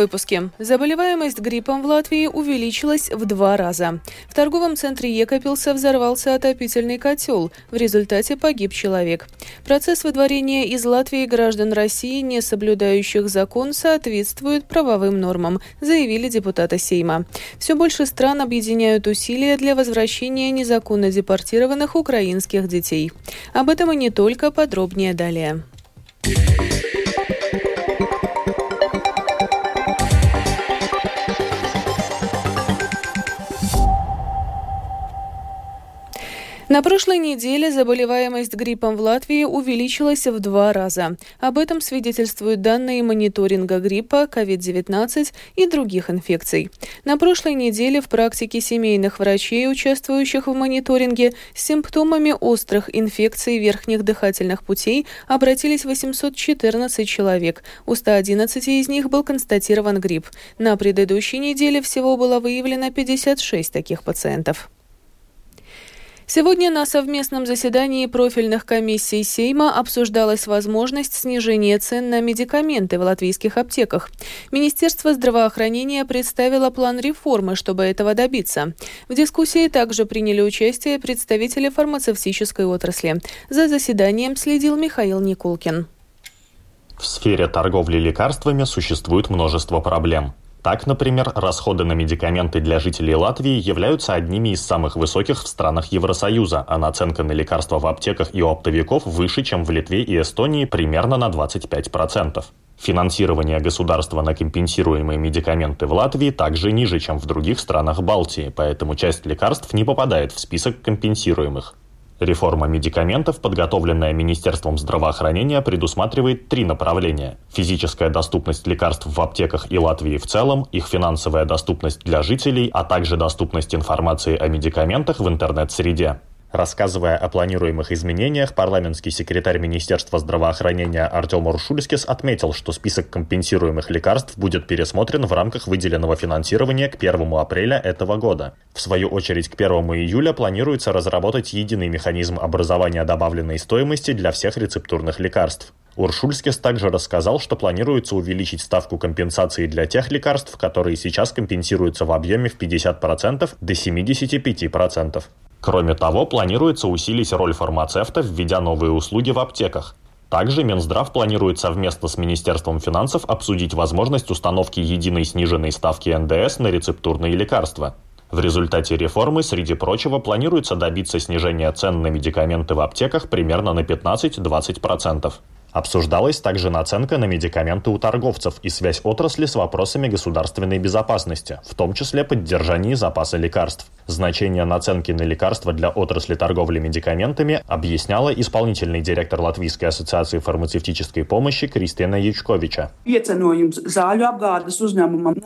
выпуске. Заболеваемость гриппом в Латвии увеличилась в два раза. В торговом центре Екопилса взорвался отопительный котел. В результате погиб человек. Процесс выдворения из Латвии граждан России, не соблюдающих закон, соответствует правовым нормам, заявили депутаты Сейма. Все больше стран объединяют усилия для возвращения незаконно депортированных украинских детей. Об этом и не только, подробнее далее. На прошлой неделе заболеваемость гриппом в Латвии увеличилась в два раза. Об этом свидетельствуют данные мониторинга гриппа, COVID-19 и других инфекций. На прошлой неделе в практике семейных врачей, участвующих в мониторинге, с симптомами острых инфекций верхних дыхательных путей обратились 814 человек. У 111 из них был констатирован грипп. На предыдущей неделе всего было выявлено 56 таких пациентов. Сегодня на совместном заседании профильных комиссий Сейма обсуждалась возможность снижения цен на медикаменты в латвийских аптеках. Министерство здравоохранения представило план реформы, чтобы этого добиться. В дискуссии также приняли участие представители фармацевтической отрасли. За заседанием следил Михаил Никулкин. В сфере торговли лекарствами существует множество проблем. Так, например, расходы на медикаменты для жителей Латвии являются одними из самых высоких в странах Евросоюза, а наценка на лекарства в аптеках и у оптовиков выше, чем в Литве и Эстонии примерно на 25%. Финансирование государства на компенсируемые медикаменты в Латвии также ниже, чем в других странах Балтии, поэтому часть лекарств не попадает в список компенсируемых. Реформа медикаментов, подготовленная Министерством здравоохранения, предусматривает три направления. Физическая доступность лекарств в аптеках и Латвии в целом, их финансовая доступность для жителей, а также доступность информации о медикаментах в интернет-среде. Рассказывая о планируемых изменениях, парламентский секретарь Министерства здравоохранения Артем Уршульскис отметил, что список компенсируемых лекарств будет пересмотрен в рамках выделенного финансирования к 1 апреля этого года. В свою очередь, к 1 июля планируется разработать единый механизм образования добавленной стоимости для всех рецептурных лекарств. Уршульскис также рассказал, что планируется увеличить ставку компенсации для тех лекарств, которые сейчас компенсируются в объеме в 50% до 75%. Кроме того, планируется усилить роль фармацевта, введя новые услуги в аптеках. Также Минздрав планирует совместно с Министерством финансов обсудить возможность установки единой сниженной ставки НДС на рецептурные лекарства. В результате реформы, среди прочего, планируется добиться снижения цен на медикаменты в аптеках примерно на 15-20%. Обсуждалась также наценка на медикаменты у торговцев и связь отрасли с вопросами государственной безопасности, в том числе поддержании запаса лекарств. Значение наценки на лекарства для отрасли торговли медикаментами объясняла исполнительный директор Латвийской ассоциации фармацевтической помощи Кристина Ячковича.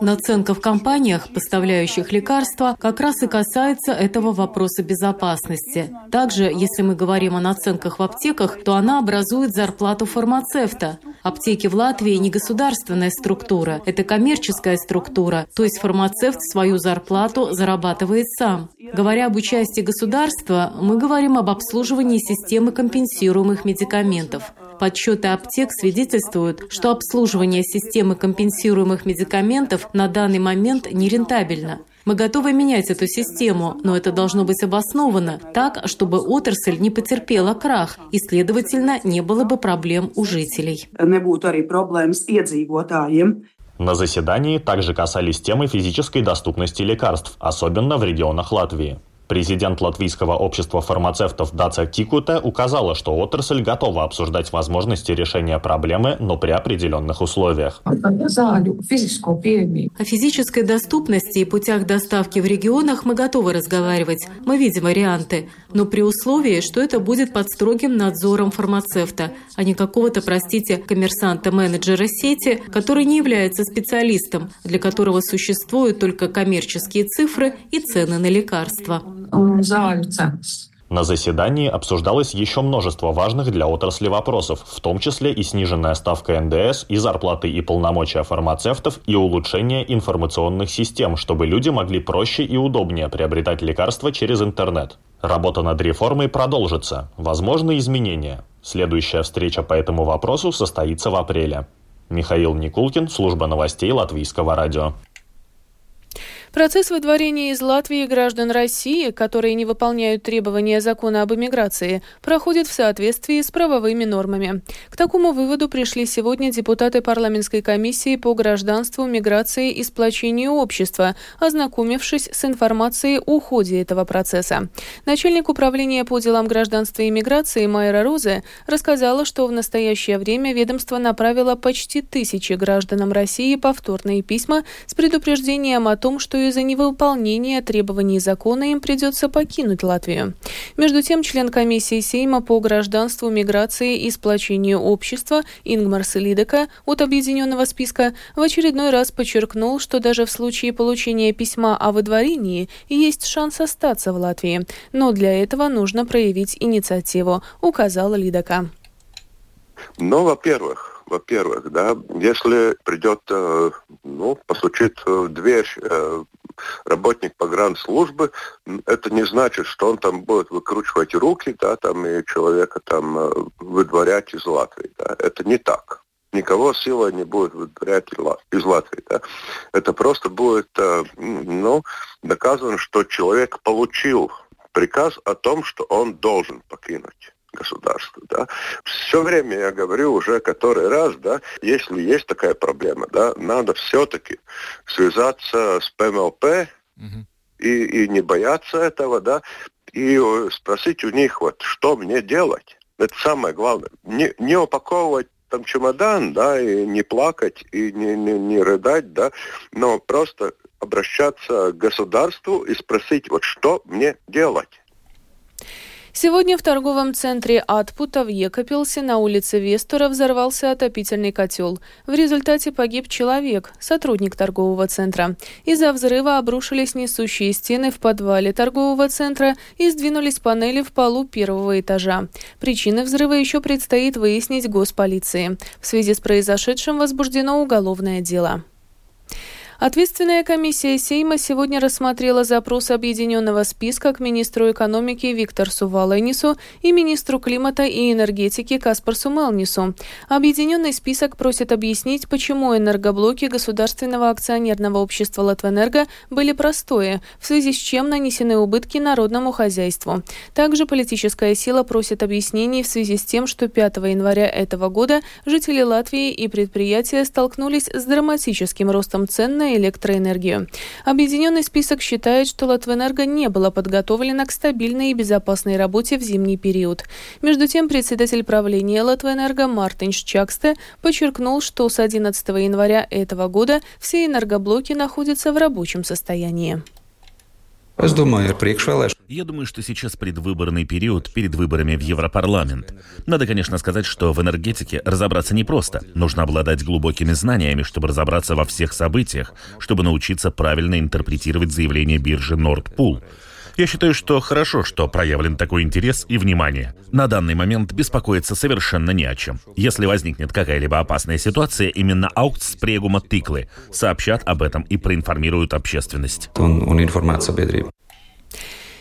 Наценка в компаниях, поставляющих лекарства, как раз и касается этого вопроса безопасности. Также, если мы говорим о наценках в аптеках, то она образует зарплату фармацевта. Аптеки в Латвии не государственная структура, это коммерческая структура, то есть фармацевт свою зарплату зарабатывает сам. Говоря об участии государства, мы говорим об обслуживании системы компенсируемых медикаментов. Подсчеты аптек свидетельствуют, что обслуживание системы компенсируемых медикаментов на данный момент нерентабельно. Мы готовы менять эту систему, но это должно быть обосновано так, чтобы отрасль не потерпела крах и, следовательно, не было бы проблем у жителей. На заседании также касались темы физической доступности лекарств, особенно в регионах Латвии. Президент Латвийского общества фармацевтов Даца Тикута указала, что отрасль готова обсуждать возможности решения проблемы, но при определенных условиях. О физической доступности и путях доставки в регионах мы готовы разговаривать. Мы видим варианты, но при условии, что это будет под строгим надзором фармацевта, а не какого-то, простите, коммерсанта-менеджера сети, который не является специалистом, для которого существуют только коммерческие цифры и цены на лекарства cenas. На заседании обсуждалось еще множество важных для отрасли вопросов, в том числе и сниженная ставка НДС, и зарплаты и полномочия фармацевтов, и улучшение информационных систем, чтобы люди могли проще и удобнее приобретать лекарства через интернет. Работа над реформой продолжится. Возможны изменения. Следующая встреча по этому вопросу состоится в апреле. Михаил Никулкин, служба новостей Латвийского радио. Процесс выдворения из Латвии граждан России, которые не выполняют требования закона об эмиграции, проходит в соответствии с правовыми нормами. К такому выводу пришли сегодня депутаты парламентской комиссии по гражданству, миграции и сплочению общества, ознакомившись с информацией о ходе этого процесса. Начальник управления по делам гражданства и миграции Майра Розе рассказала, что в настоящее время ведомство направило почти тысячи гражданам России повторные письма с предупреждением о том, что из-за невыполнения требований закона им придется покинуть Латвию. Между тем, член комиссии Сейма по гражданству, миграции и сплочению общества Ингмар Селидека от объединенного списка в очередной раз подчеркнул, что даже в случае получения письма о выдворении есть шанс остаться в Латвии. Но для этого нужно проявить инициативу, указал Лидека. Ну, во-первых, во-первых, да, если придет, э, ну, постучит в дверь э, работник погранслужбы, это не значит, что он там будет выкручивать руки, да, там, и человека там э, выдворять из Латвии, да. Это не так. Никого сила не будет выдворять из Латвии. Да. Это просто будет, ну, доказано, что человек получил приказ о том, что он должен покинуть государства. Да. Все время я говорю уже который раз, да, если есть такая проблема, да, надо все-таки связаться с ПМЛП угу. и, и не бояться этого, да, и спросить у них, вот, что мне делать. Это самое главное. Не, не упаковывать там чемодан, да, и не плакать, и не, не, не рыдать, да, но просто обращаться к государству и спросить, вот что мне делать. Сегодня в торговом центре Атпута в Екапилсе на улице Вестура взорвался отопительный котел. В результате погиб человек, сотрудник торгового центра. Из-за взрыва обрушились несущие стены в подвале торгового центра и сдвинулись панели в полу первого этажа. Причины взрыва еще предстоит выяснить госполиции. В связи с произошедшим возбуждено уголовное дело. Ответственная комиссия Сейма сегодня рассмотрела запрос объединенного списка к министру экономики Викторсу Валенису и министру климата и энергетики Каспарсу Мелнису. Объединенный список просит объяснить, почему энергоблоки государственного акционерного общества «Латвэнерго» были простое, в связи с чем нанесены убытки народному хозяйству. Также политическая сила просит объяснений в связи с тем, что 5 января этого года жители Латвии и предприятия столкнулись с драматическим ростом цен на электроэнергию. Объединенный список считает, что Латвэнерго не было подготовлено к стабильной и безопасной работе в зимний период. Между тем, председатель правления Латвэнерго Мартин Чаксте подчеркнул, что с 11 января этого года все энергоблоки находятся в рабочем состоянии. Я думаю, что сейчас предвыборный период перед выборами в Европарламент. Надо, конечно, сказать, что в энергетике разобраться непросто. Нужно обладать глубокими знаниями, чтобы разобраться во всех событиях, чтобы научиться правильно интерпретировать заявление биржи Nordpool. Я считаю, что хорошо, что проявлен такой интерес и внимание. На данный момент беспокоиться совершенно не о чем. Если возникнет какая-либо опасная ситуация, именно аукц Прегума Тиклы сообщат об этом и проинформируют общественность.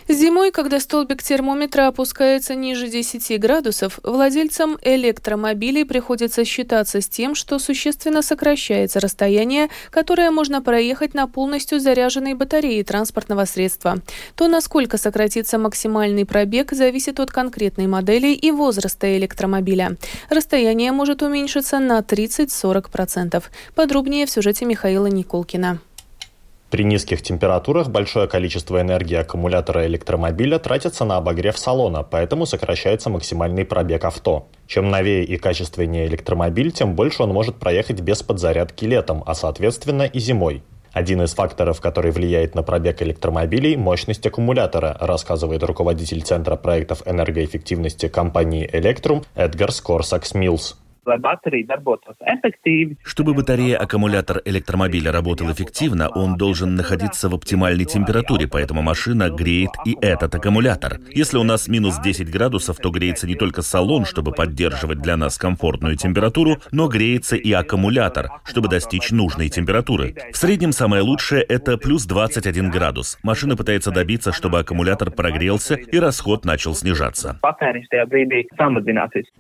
Зимой, когда столбик термометра опускается ниже 10 градусов, владельцам электромобилей приходится считаться с тем, что существенно сокращается расстояние, которое можно проехать на полностью заряженной батарее транспортного средства. То, насколько сократится максимальный пробег, зависит от конкретной модели и возраста электромобиля. Расстояние может уменьшиться на 30-40%. Подробнее в сюжете Михаила Николкина. При низких температурах большое количество энергии аккумулятора электромобиля тратится на обогрев салона, поэтому сокращается максимальный пробег авто. Чем новее и качественнее электромобиль, тем больше он может проехать без подзарядки летом, а соответственно и зимой. Один из факторов, который влияет на пробег электромобилей – мощность аккумулятора, рассказывает руководитель Центра проектов энергоэффективности компании Electrum Эдгар Скорсакс Милс. Чтобы батарея аккумулятор электромобиля работал эффективно, он должен находиться в оптимальной температуре, поэтому машина греет и этот аккумулятор. Если у нас минус 10 градусов, то греется не только салон, чтобы поддерживать для нас комфортную температуру, но греется и аккумулятор, чтобы достичь нужной температуры. В среднем самое лучшее это плюс 21 градус. Машина пытается добиться, чтобы аккумулятор прогрелся и расход начал снижаться.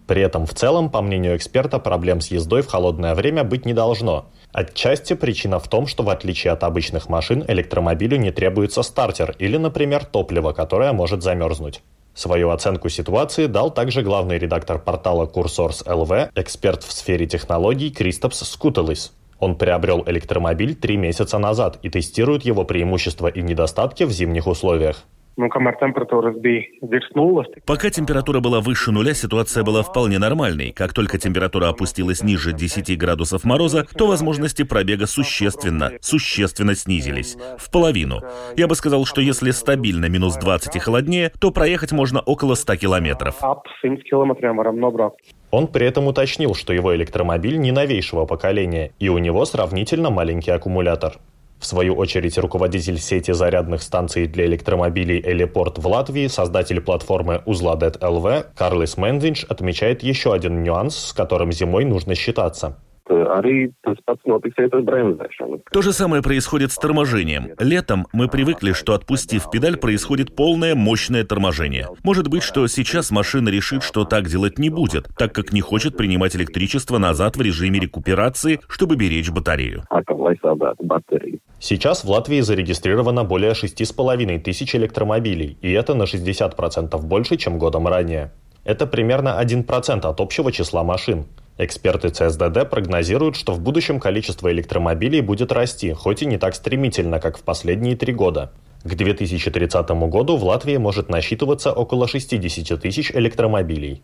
При этом в целом, по мнению экспертов, эксперта, проблем с ездой в холодное время быть не должно. Отчасти причина в том, что в отличие от обычных машин электромобилю не требуется стартер или, например, топливо, которое может замерзнуть. Свою оценку ситуации дал также главный редактор портала Курсорс ЛВ, эксперт в сфере технологий Кристопс Скутелис. Он приобрел электромобиль три месяца назад и тестирует его преимущества и недостатки в зимних условиях. Nu, kamēr temperatūras bija virs nulles. Пока температура была выше нуля, ситуация была вполне нормальной. Как только температура опустилась ниже 10 градусов мороза, то возможности пробега существенно, существенно снизились. В половину. Я бы сказал, что если стабильно минус 20 и холоднее, то проехать можно около 100 километров. Ap 100 kilometriem varam nobraukt. Он при этом уточнил, что его электромобиль не новейшего поколения, и у него сравнительно маленький аккумулятор. В свою очередь, руководитель сети зарядных станций для электромобилей «Элепорт» в Латвии, создатель платформы «Узладет ЛВ» Карлис Мендинч отмечает еще один нюанс, с которым зимой нужно считаться. Arī tas pats notiksies ar bremzēšanu. То же самое происходит с торможением. Летом мы привыкли, что отпустив педаль, происходит полное мощное торможение. Может быть, что сейчас машина решит, что так делать не будет, так как не хочет принимать электричество назад в режиме рекуперации, чтобы беречь батарею. Bateriju. Сейчас в Латвии зарегистрировано более 6,5 тысяч электромобилей, и это на 60% больше, чем годом ранее. Это примерно 1% от общего числа машин. Эксперты ЦСДД прогнозируют, что в будущем количество электромобилей будет расти, хоть и не так стремительно, как в последние три года. К 2030 году в Латвии может насчитываться около 60 тысяч электромобилей.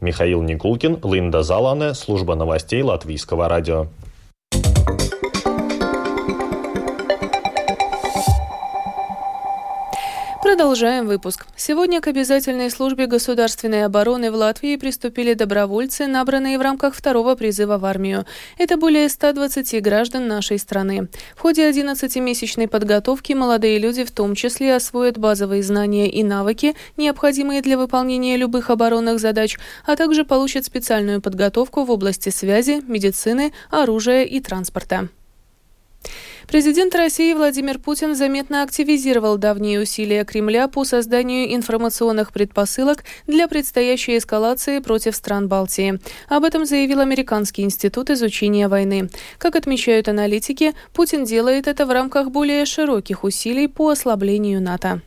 Михаил Никулкин, Линда Залане, служба новостей Латвийского радио. Продолжаем выпуск. Сегодня к обязательной службе государственной обороны в Латвии приступили добровольцы, набранные в рамках второго призыва в армию. Это более 120 граждан нашей страны. В ходе 11-месячной подготовки молодые люди в том числе освоят базовые знания и навыки, необходимые для выполнения любых оборонных задач, а также получат специальную подготовку в области связи, медицины, оружия и транспорта. Президент России Владимир Путин заметно активизировал давние усилия Кремля по созданию информационных предпосылок для предстоящей эскалации против стран Балтии. Об этом заявил Американский институт изучения войны. Как отмечают аналитики, Путин делает это в рамках более широких усилий по ослаблению НАТО.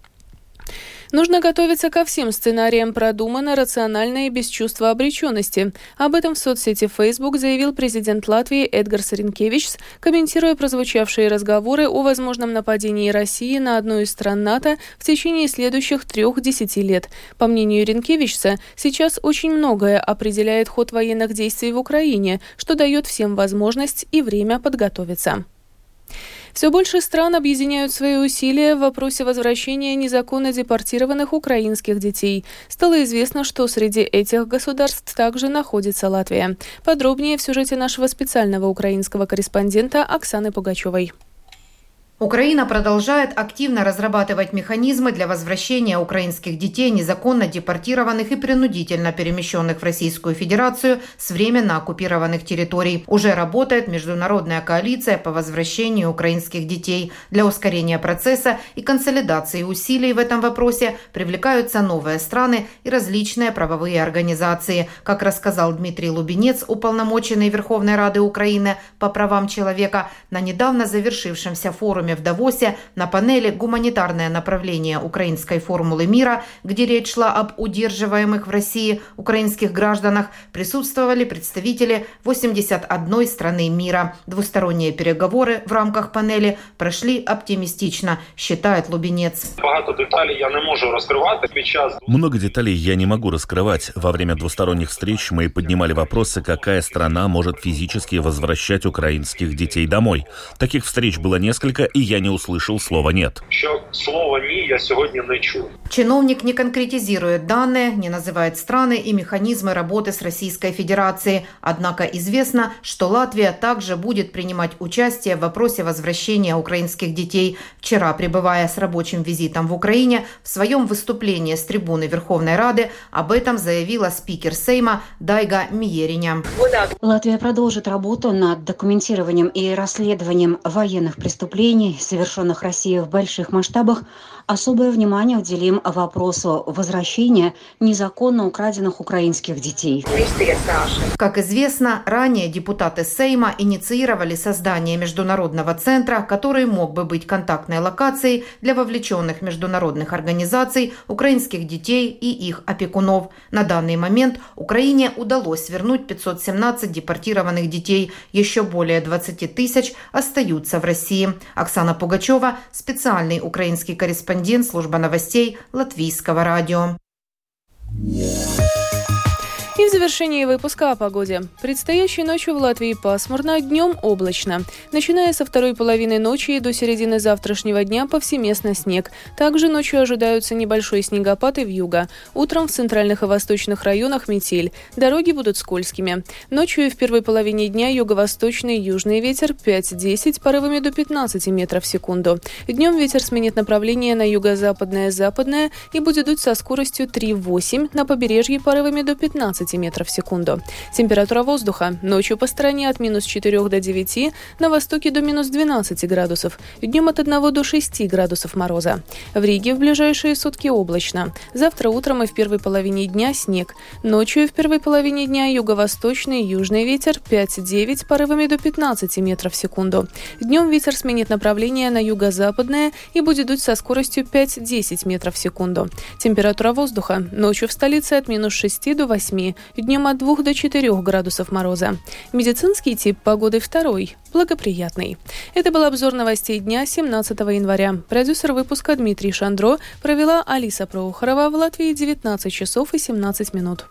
Нужно готовиться ко всем сценариям продуманно, рационально и без чувства обреченности. Об этом в соцсети Facebook заявил президент Латвии Эдгар Саренкевичс, комментируя прозвучавшие разговоры о возможном нападении России на одну из стран НАТО в течение следующих трех десяти лет. По мнению Ренкевичса, сейчас очень многое определяет ход военных действий в Украине, что дает всем возможность и время подготовиться. Все больше стран объединяют свои усилия в вопросе возвращения незаконно депортированных украинских детей. Стало известно, что среди этих государств также находится Латвия. Подробнее в сюжете нашего специального украинского корреспондента Оксаны Пугачевой. Украина продолжает активно разрабатывать механизмы для возвращения украинских детей, незаконно депортированных и принудительно перемещенных в Российскую Федерацию с временно оккупированных территорий. Уже работает международная коалиция по возвращению украинских детей. Для ускорения процесса и консолидации усилий в этом вопросе привлекаются новые страны и различные правовые организации. Как рассказал Дмитрий Лубенец, уполномоченный Верховной Рады Украины по правам человека, на недавно завершившемся форуме форуме в Давосе на панели «Гуманитарное направление украинской формулы мира», где речь шла об удерживаемых в России украинских гражданах, присутствовали представители 81 страны мира. Двусторонние переговоры в рамках панели прошли оптимистично, считает Лубенец. Много деталей я не могу раскрывать. Во время двусторонних встреч мы поднимали вопросы, какая страна может физически возвращать украинских детей домой. Таких встреч было несколько, и я не услышал слова «нет». що слова ні я сьогодні не чув. Чиновник не конкретизирует данные, не называет страны и механизмы работы с Российской Федерацией. Однако известно, что Латвия также будет принимать участие в вопросе возвращения украинских детей. Вчера, пребывая с рабочим визитом в Украине, в своем выступлении с трибуны Верховной Рады об этом заявила спикер Сейма Дайга Миериня. Латвия продолжит работу над документированием и расследованием военных преступлений, совершенных Россией в больших масштабах, особое внимание уделим вопросу возвращения незаконно украденных украинских детей. Как известно, ранее депутаты Сейма инициировали создание международного центра, который мог бы быть контактной локацией для вовлеченных международных организаций, украинских детей и их опекунов. На данный момент Украине удалось вернуть 517 депортированных детей. Еще более 20 тысяч остаются в России. Пугачева, специальный украинский корреспондент служба новостей Латвийского радио. И в завершении выпуска о погоде. Предстоящей ночью в Латвии пасмурно, днем облачно. Начиная со второй половины ночи и до середины завтрашнего дня повсеместно снег. Также ночью ожидаются небольшой снегопад и вьюга. Утром в центральных и восточных районах метель. Дороги будут скользкими. Ночью и в первой половине дня юго-восточный и южный ветер 5-10, порывами до 15 метров в секунду. Днем ветер сменит направление на юго-западное западное и будет дуть со скоростью 3-8, на побережье порывами до 15 15 метров в секунду. Температура воздуха ночью по стране от минус 4 до 9, на востоке до минус 12 градусов, днем от 1 до 6 градусов мороза. В Риге в ближайшие сутки облачно. Завтра утром и в первой половине дня снег. Ночью и в первой половине дня юго-восточный и южный ветер 5-9 порывами до 15 метров в секунду. Днем ветер сменит направление на юго-западное и будет дуть со скоростью 5-10 метров в секунду. Температура воздуха ночью в столице от минус 6 до 8, днем от 2 до 4 градусов мороза. Медицинский тип погоды второй, благоприятный. Это был обзор новостей дня 17 января. Продюсер выпуска Дмитрий Шандро провела Алиса Проухорова в Латвии 19 часов и 17 минут.